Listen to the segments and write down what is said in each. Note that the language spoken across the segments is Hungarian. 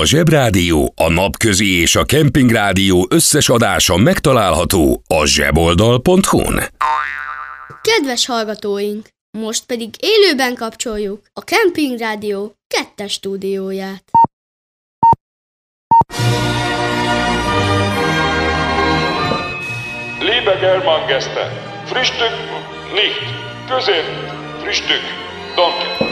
A Zsebrádió, a Napközi és a Kempingrádió összes adása megtalálható a zseboldal.hu-n. Kedves hallgatóink! Most pedig élőben kapcsoljuk a Kempingrádió kettes stúdióját. Liebe Germangäste, Frühstück nicht, Közép, Frühstück, danke.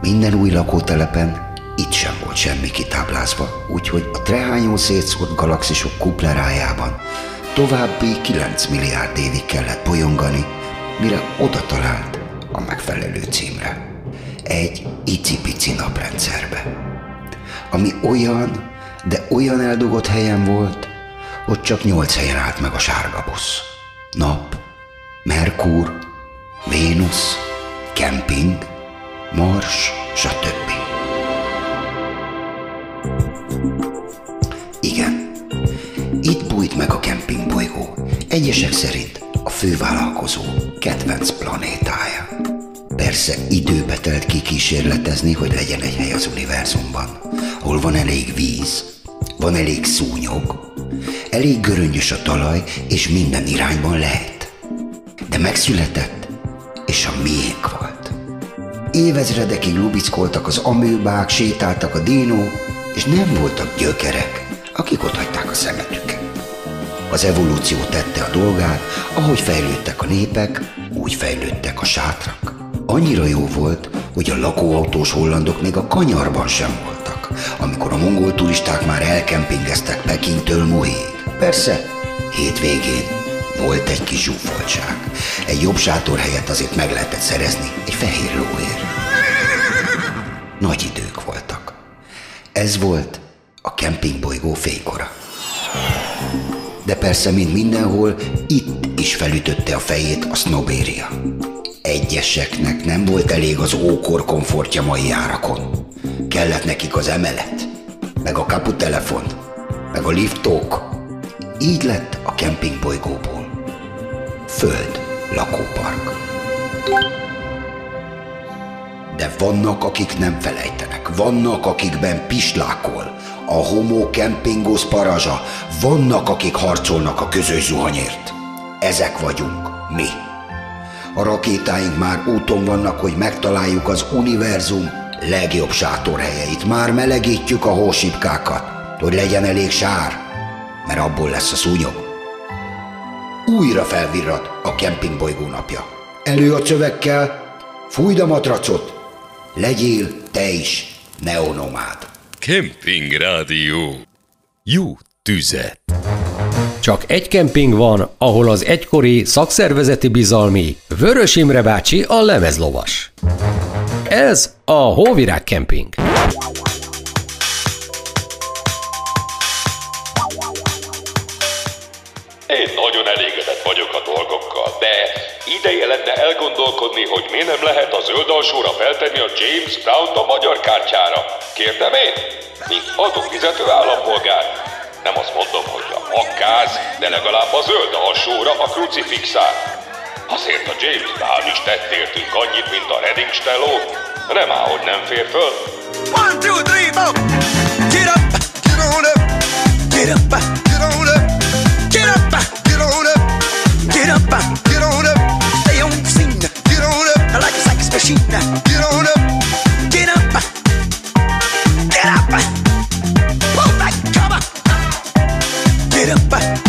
minden új lakótelepen, itt sem volt semmi kitáblázva, úgyhogy a trehányó szétszórt galaxisok kuplerájában további 9 milliárd évig kellett bolyongani, mire oda talált a megfelelő címre. Egy icipici naprendszerbe. Ami olyan, de olyan eldugott helyen volt, hogy csak nyolc helyen állt meg a sárga busz. Nap, Merkur, Vénusz, kemping, Mars, stb. Igen, itt bújt meg a kempingbolygó. Egyesek szerint a fővállalkozó kedvenc planétája. Persze időbe telt kikísérletezni, hogy legyen egy hely az univerzumban, ahol van elég víz, van elég szúnyog, elég göröngyös a talaj, és minden irányban lehet. De megszületett, és a miénk volt. Évezredekig lubickoltak az amőbák, sétáltak a dinók, és nem voltak gyökerek, akik ott hagyták a szemetüket. Az evolúció tette a dolgát, ahogy fejlődtek a népek, úgy fejlődtek a sátrak. Annyira jó volt, hogy a lakóautós hollandok még a kanyarban sem voltak, amikor a mongol turisták már elkempingeztek Pekintől Muhéig. Persze, hétvégén volt egy kis zsúfoltság. Egy jobb sátor helyett azért meg lehetett szerezni egy fehér lóért. Nagy idők voltak. Ez volt a kempingbolygó fénykora. De persze, mint mindenhol, itt is felütötte a fejét a sznobéria. Egyeseknek nem volt elég az ókor komfortja mai árakon. Kellett nekik az emelet, meg a kaputelefon, meg a liftók. Így lett a kempingbolygóból. Föld lakópark. De vannak, akik nem felejtenek, vannak, akikben pislákol, a homo kempingos parazsa, vannak, akik harcolnak a közös zuhanyért. Ezek vagyunk, mi. A rakétáink már úton vannak, hogy megtaláljuk az univerzum legjobb sátorhelyeit. Már melegítjük a hósipkákat, hogy legyen elég sár, mert abból lesz a szúnyog. Újra felvirrat a kempingbolygó napja. Elő a csövekkel, fújd a matracot, legyél te is neonomád. Kemping Rádió. Jó tüzet. Csak egy kemping van, ahol az egykori szakszervezeti bizalmi Vörös Imre bácsi a lemezlovas. Ez a Hóvirág Kemping. Ideje lenne elgondolkodni, hogy miért nem lehet a zöld alsóra feltenni a James Brown-t a magyar kártyára. Kérdem én? Mint adófizető állampolgár. Nem azt mondom, hogy a makkáz, de legalább a zöld alsóra a krucifixál. Azért a James Brown is tett értünk annyit, mint a Redding Stelló. Nem áll, hogy nem fér föl. One, two, three, four. Get up, get on up, get up, get on up, get up, get on up, get up, get on up. Get on up, get up, get up. Pull. Get up,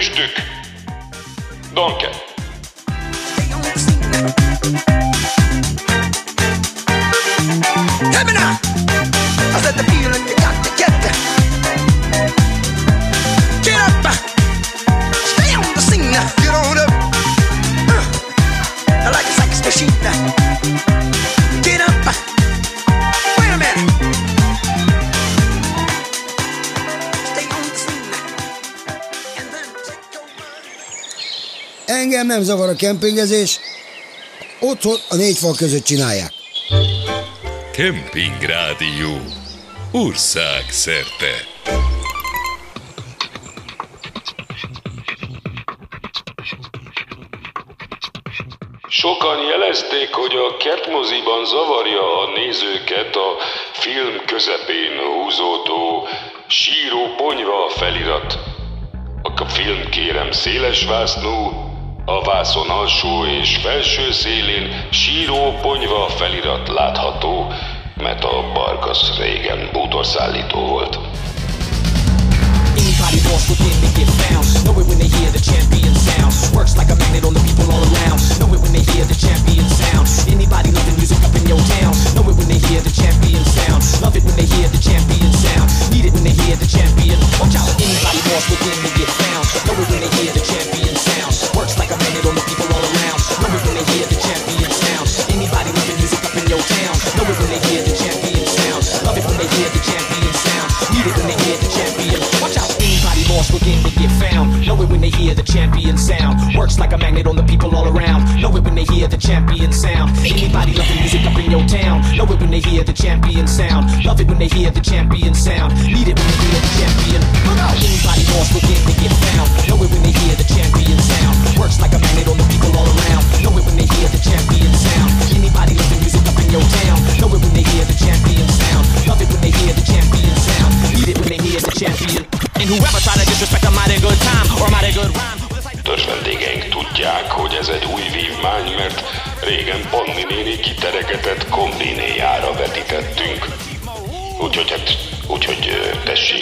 Frühstück. Danke. Nem zavar a kempingezés. Otthon a négy fal között csinálják. Kemping Rádió. Ország szerte. Sokan jelezték, hogy a kertmoziban zavarja a nézőket a film közepén húzódó síró ponyva felirat. A film kérem széles vásznú, a vászon alsó és felső szélén síró ponyva felirat látható, mert a Barkasz régen bútorszállító volt. Champion sound. Works it when they hear the champion sound. Watch out, anybody lost within they get found. Know it when Works like a magnet on the people all around. Know it when they hear the champion sound. Anybody love the music up in your town. Know it when they hear the champion sound. Love it when they hear the champion sound. Need it when they hear the champion. Anybody lost within they get found. Tudják, hogy ez egy új vívmány, mert régen Panni néni kiteregetett kombinéjára vetítettünk. Úgyhogy hát, úgyhogy tessék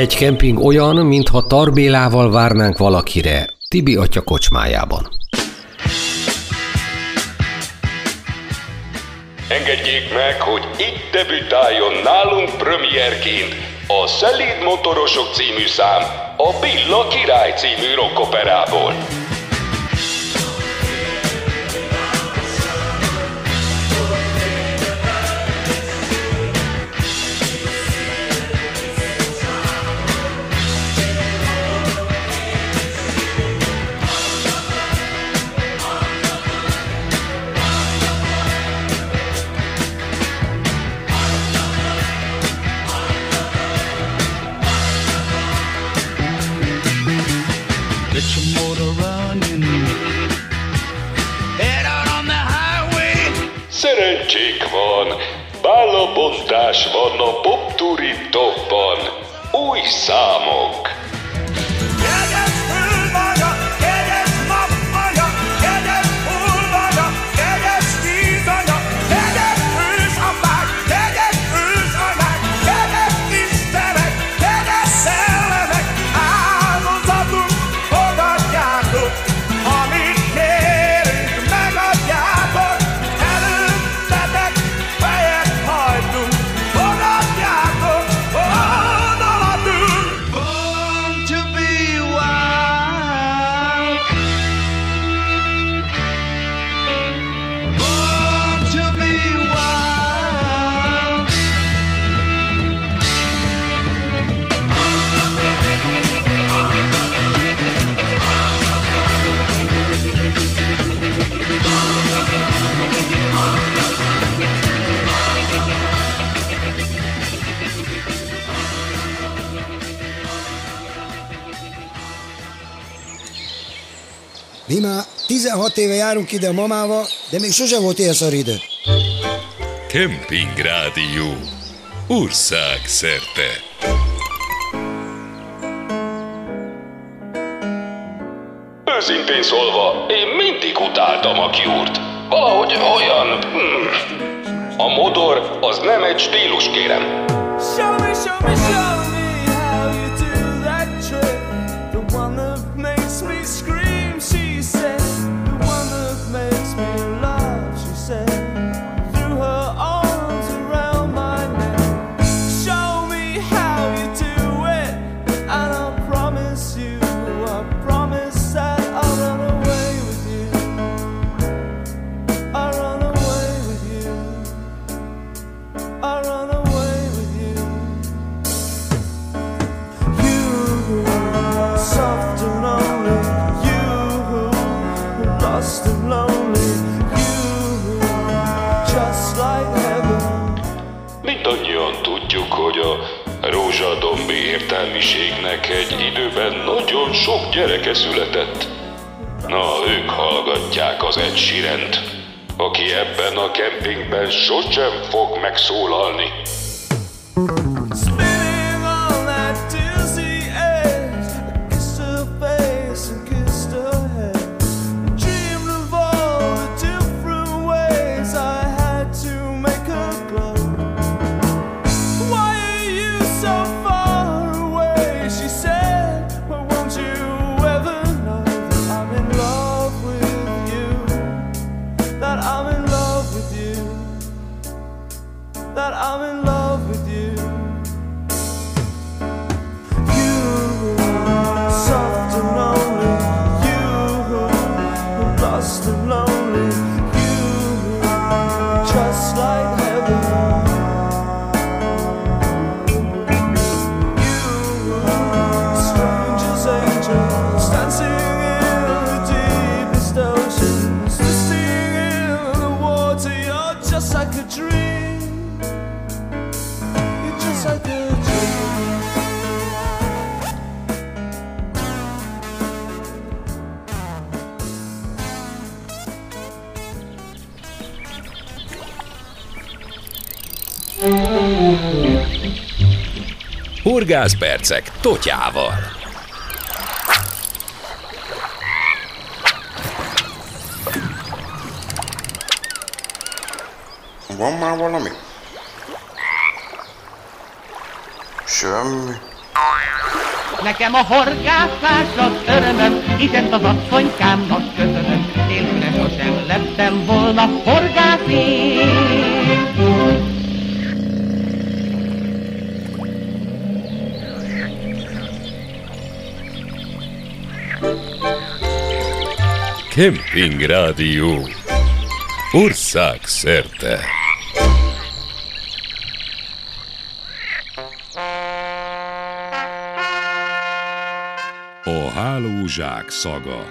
Egy kemping olyan, mintha tarbélával várnánk valakire, Tibi atya kocsmájában. Engedjék meg, hogy itt debütáljon nálunk premierként a Szelíd Motorosok című szám a Billa Király című rockoperából. Bálabontás van 16 éve járunk ide a mamával, de még sose volt ilyen szar idő. Kemping Rádió. Ország szerte. Őszintén szólva, én mindig utáltam a Cure-t. Valahogy olyan... Hmm. A modor az nem egy stílus, kérem. Show me, show me, show me Tudjuk, hogy a rózsadombi értelmiségnek egy időben nagyon sok gyereke született. Na, ők hallgatják az egy sirent, aki ebben a kempingben sosem fog megszólalni. Hurgászpercek totyával. Van már valami? Semmi. Nekem a horgászás az örömöm, ezt az asszonykámnak köszönöm. Nélküle sosem lettem volna horgász én. Kemping Rádió. Ország szerte. A hálózsák szaga.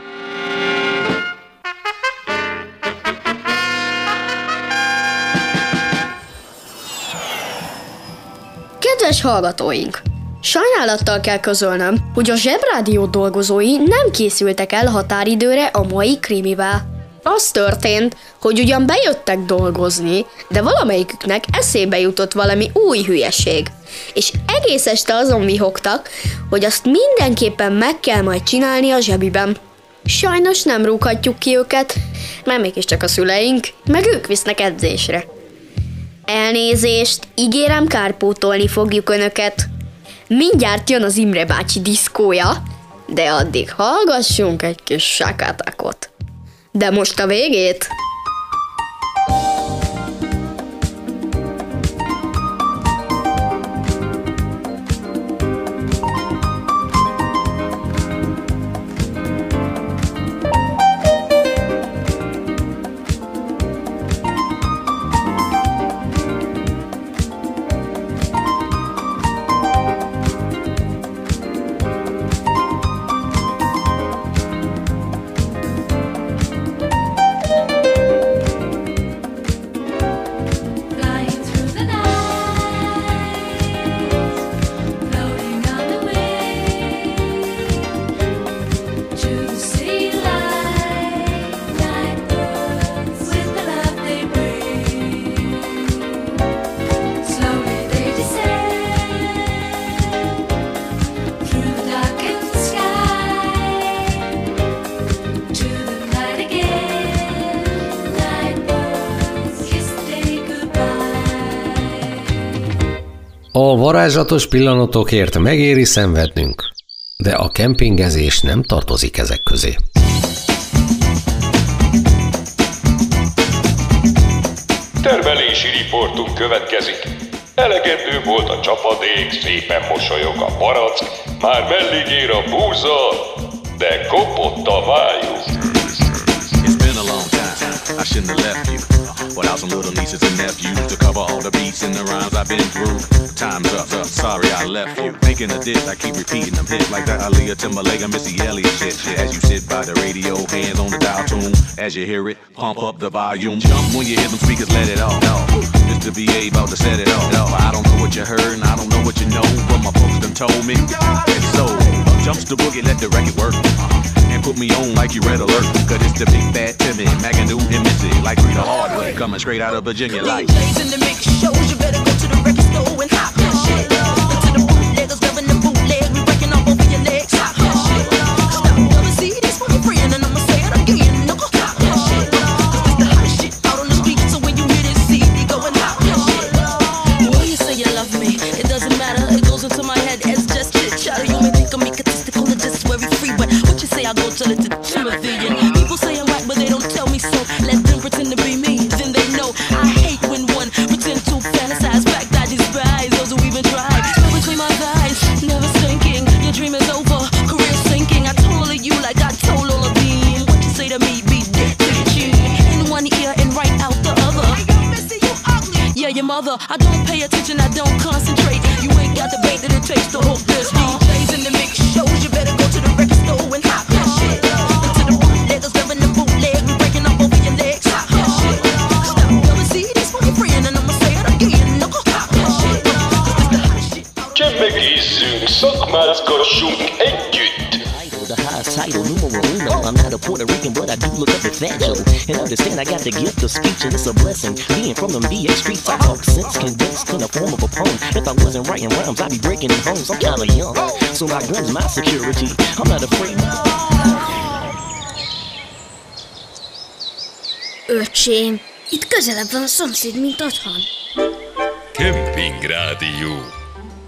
Kedves hallgatóink! Sajnálattal kell közölnöm, hogy a Zsebrádió dolgozói nem készültek el határidőre a mai krimivel. Az történt, hogy ugyan bejöttek dolgozni, de valamelyiküknek eszébe jutott valami új hülyeség. És egész este azon vihogtak, hogy azt mindenképpen meg kell majd csinálni a zsebiben. Sajnos nem rúghatjuk ki őket, mert mégiscsak a szüleink, meg ők visznek edzésre. Elnézést, ígérem kárpótolni fogjuk önöket. Mindjárt jön az Imre bácsi diszkója, de addig hallgassunk egy kis sakatakot. De most a végét? A varázslatos pillanatokért megéri szenvednünk, de a kempingezés nem tartozik ezek közé. Termelési riportunk következik. Elegendő volt a csapadék, szépen mosolyog a barack, már mellig ér a búza, de kopott a vájuk. It's been a long time. I shouldn't have left you. Without some little nieces and nephews to cover all the beats and the rhymes I've been through. Time's up, up. Sorry I left you. Thinking of this, I keep repeating them hits like that Aaliyah Timberlake Missy Elliott shit, shit. As you sit by the radio, hands on the dial tune. As you hear it, pump up the volume. Jump when you hear them speakers, let it off. Just to be able to set it off. No i don't know what you heard and I don't know what you know, but my folks done told me. So, jumps the boogie, let the record work. And put me on like you red alert. Cause it's the big bad Timmy, Maganu and Missy. Like Rita Hardway, coming straight out of Virginia. Like, in the mix shows, you better go to the record store and hop it to Timothy. And people say I'm whack, but they don't tell me so. Let them pretend to be me, then they know. I hate when one pretend to fantasize. Fact I despise those who even try. Spell between my thighs, never thinking. Your dream is over, career sinking. I told all of you like I told all of them. What you say to me, be dead to chin. In one ear and right out the other. Yeah, your mother. I don't pay attention, I don't concentrate. You ain't got the bait that it takes to hook szakmázgassunk együtt! The highest title, numero uno. I'm not a Puerto Rican, but I do look up at Fat Joe. And understand I got the gift of speech, and it's a blessing. Being from them BA streets, I talk sense, condensed in the form of a poem. If I wasn't writing rhymes, I'd be breaking in homes. I'm kinda young, so my gun's my security. I'm not afraid. Öcsém, itt közelebb van a szomszéd, mint otthon. Kemping Rádió.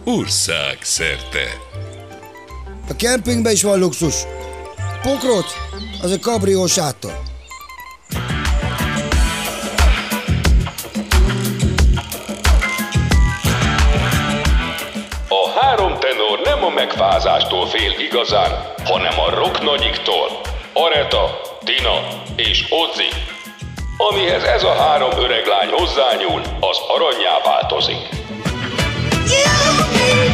Ország szerte. A kempingben is van luxus. Pokroc, az a kabrió sátor. A három tenor nem a megfázástól fél igazán, hanem a roknagyiktól. Areta, Tina és Ozzy. Amihez ez a három öreg lány hozzányúl, az aranyjá változik. I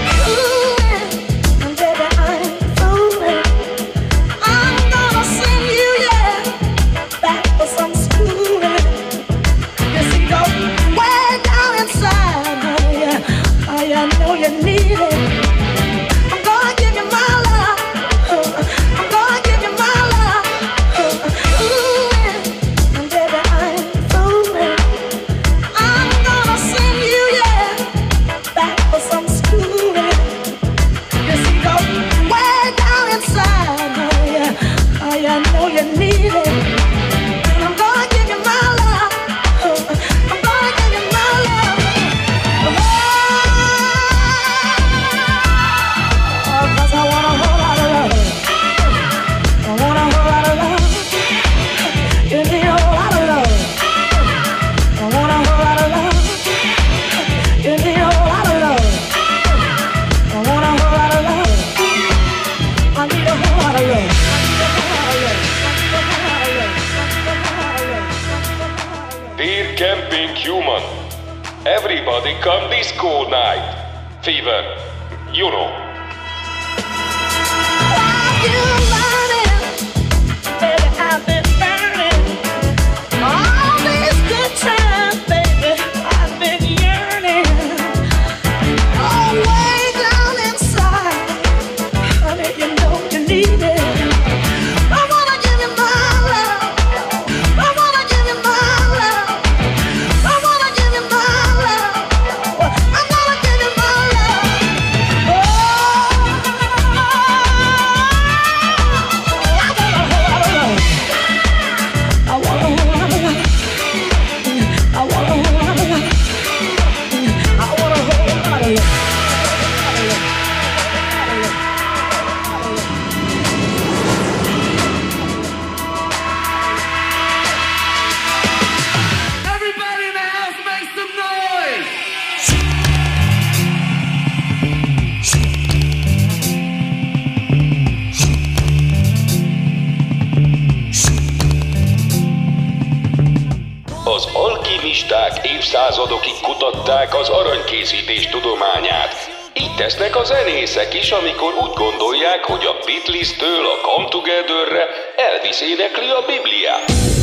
turisták évszázadokig kutatták az aranykészítés tudományát. Így tesznek a zenészek is, amikor úgy gondolják, hogy a Beatles-től a Come Together-re Elvis énekli a Bibliát.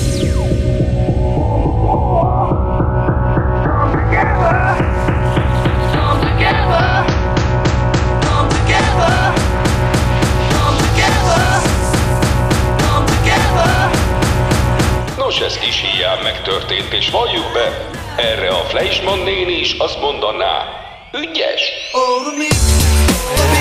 Nos, ez kis hiány megtörtént, és valljuk be, erre a Fleischmann néni is azt mondaná, ügyes. A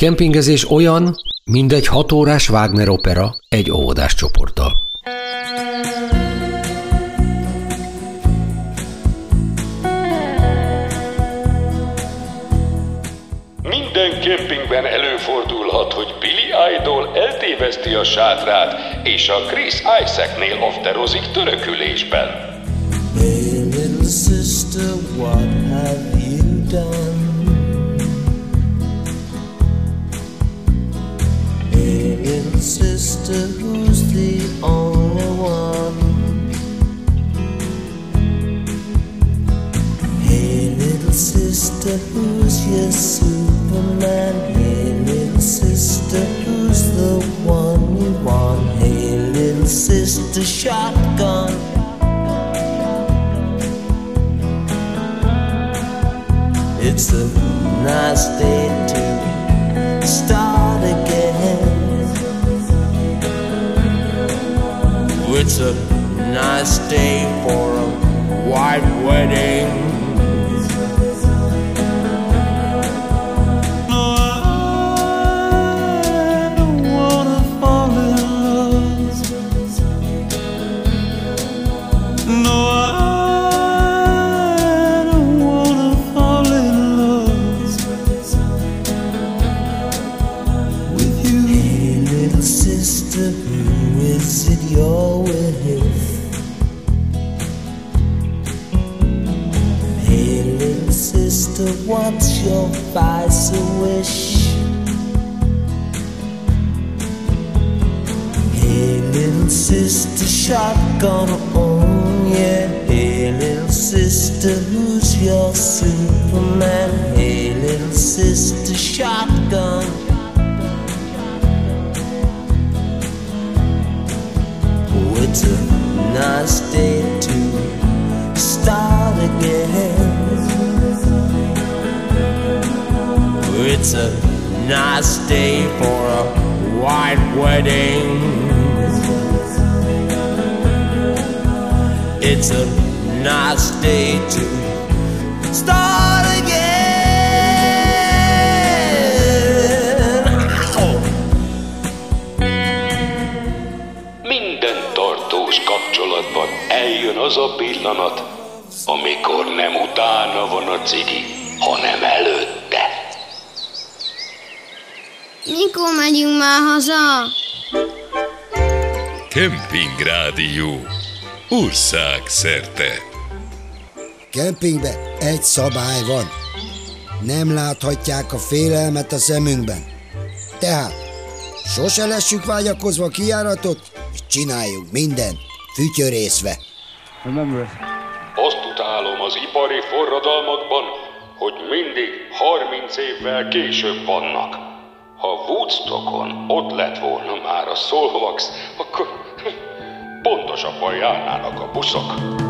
kempingezés olyan, mint egy hatórás Wagner opera egy óvodás csoporttal. Minden kempingben előfordulhat, hogy Billy Idol eltéveszti a sátrát, és a Chris Isaacnél afterozik törökülésben. Hey, little sister, what have you done? Sister, who's the only one? Hey, little sister, who's your Superman? Hey, little sister, who's the one you want? Hey, little sister, shotgun. It's a nice day to It's a nice day for a white wedding. It's a nice day for a white wedding. It's a nice day to start again. Minden tartós kapcsolatban eljön az a pillanat, amikor nem utána van a cigi, hanem előtte. Mikor megyünk már haza? Kemping Rádió. Ország szerte. Kempingben egy szabály van. Nem láthatják a félelmet a szemünkben. Tehát sose lessük vágyakozva a kijáratot, és csináljunk mindent fütyörészve. Azt utálom az ipari forradalmakban, hogy mindig 30 évvel később vannak. Ha Woodstockon ott lett volna már a Solvax, akkor pontosabban járnának a buszok.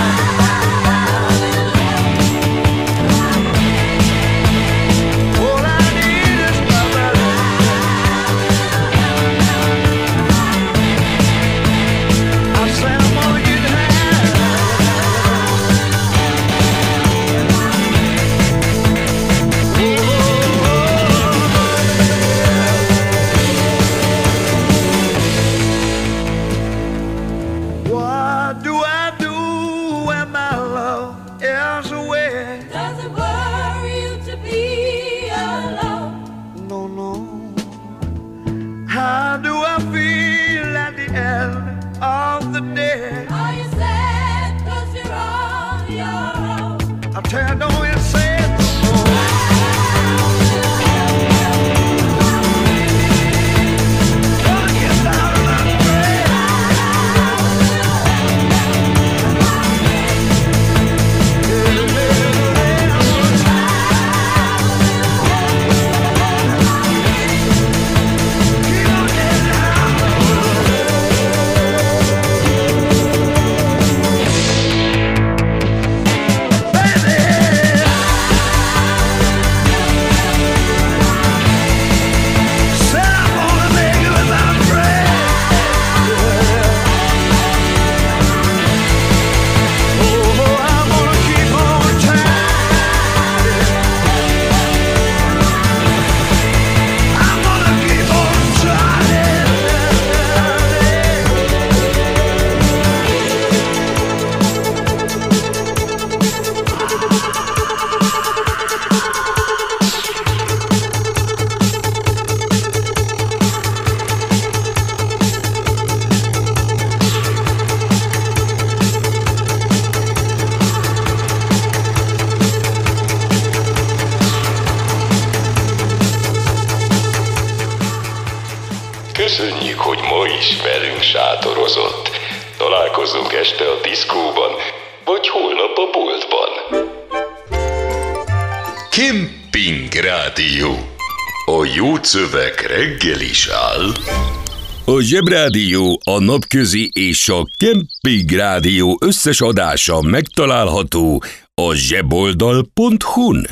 own? I szöveg reggel is áll. A Zsebrádió, a Napközi és a Kemping Rádió összes adása megtalálható a zseboldal.hu-n.